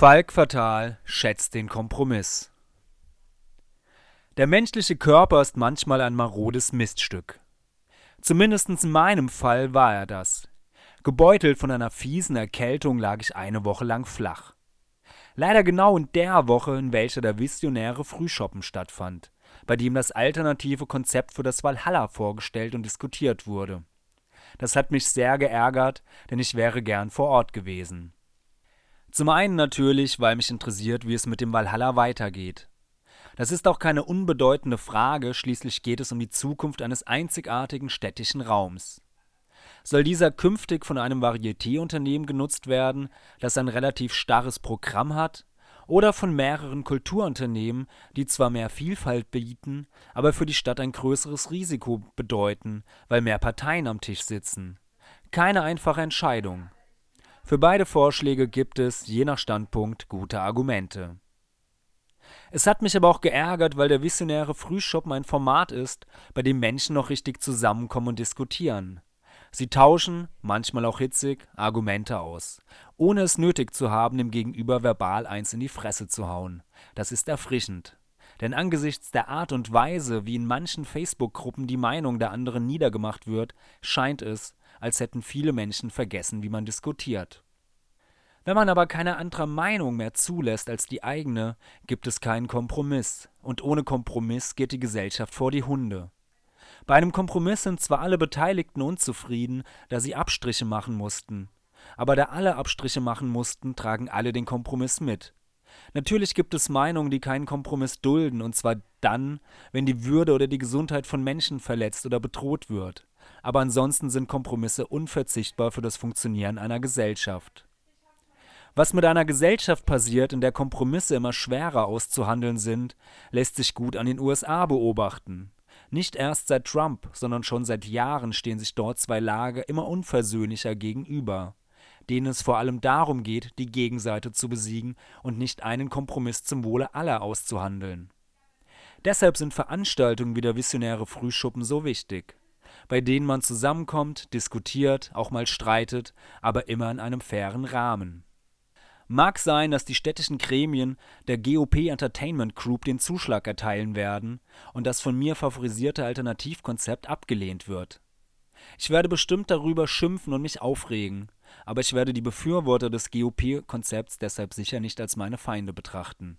Falk Fatal schätzt den Kompromiss. Der menschliche Körper ist manchmal ein marodes Miststück. Zumindest in meinem Fall war er das. Gebeutelt von einer fiesen Erkältung lag ich eine Woche lang flach. Leider genau in der Woche, in welcher der visionäre Frühschoppen stattfand, bei dem das alternative Konzept für das Valhalla vorgestellt und diskutiert wurde. Das hat mich sehr geärgert, denn ich wäre gern vor Ort gewesen. Zum einen natürlich, weil mich interessiert, wie es mit dem Valhalla weitergeht. Das ist auch keine unbedeutende Frage, schließlich geht es um die Zukunft eines einzigartigen städtischen Raums. Soll dieser künftig von einem Varieté-Unternehmen genutzt werden, das ein relativ starres Programm hat, oder von mehreren Kulturunternehmen, die zwar mehr Vielfalt bieten, aber für die Stadt ein größeres Risiko bedeuten, weil mehr Parteien am Tisch sitzen? Keine einfache Entscheidung. Für beide Vorschläge gibt es, je nach Standpunkt, gute Argumente. Es hat mich aber auch geärgert, weil der visionäre Frühschoppen ein Format ist, bei dem Menschen noch richtig zusammenkommen und diskutieren. Sie tauschen, manchmal auch hitzig, Argumente aus, ohne es nötig zu haben, dem Gegenüber verbal eins in die Fresse zu hauen. Das ist erfrischend. Denn angesichts der Art und Weise, wie in manchen Facebook-Gruppen die Meinung der anderen niedergemacht wird, scheint es, als hätten viele Menschen vergessen, wie man diskutiert. Wenn man aber keine andere Meinung mehr zulässt als die eigene, gibt es keinen Kompromiss, und ohne Kompromiss geht die Gesellschaft vor die Hunde. Bei einem Kompromiss sind zwar alle Beteiligten unzufrieden, da sie Abstriche machen mussten, aber da alle Abstriche machen mussten, tragen alle den Kompromiss mit. Natürlich gibt es Meinungen, die keinen Kompromiss dulden, und zwar dann, wenn die Würde oder die Gesundheit von Menschen verletzt oder bedroht wird aber ansonsten sind Kompromisse unverzichtbar für das Funktionieren einer Gesellschaft. Was mit einer Gesellschaft passiert, in der Kompromisse immer schwerer auszuhandeln sind, lässt sich gut an den USA beobachten. Nicht erst seit Trump, sondern schon seit Jahren stehen sich dort zwei Lager immer unversöhnlicher gegenüber, denen es vor allem darum geht, die Gegenseite zu besiegen und nicht einen Kompromiss zum Wohle aller auszuhandeln. Deshalb sind Veranstaltungen wie der Visionäre Frühschuppen so wichtig bei denen man zusammenkommt, diskutiert, auch mal streitet, aber immer in einem fairen Rahmen. Mag sein, dass die städtischen Gremien der GOP Entertainment Group den Zuschlag erteilen werden und das von mir favorisierte Alternativkonzept abgelehnt wird. Ich werde bestimmt darüber schimpfen und mich aufregen, aber ich werde die Befürworter des GOP-Konzepts deshalb sicher nicht als meine Feinde betrachten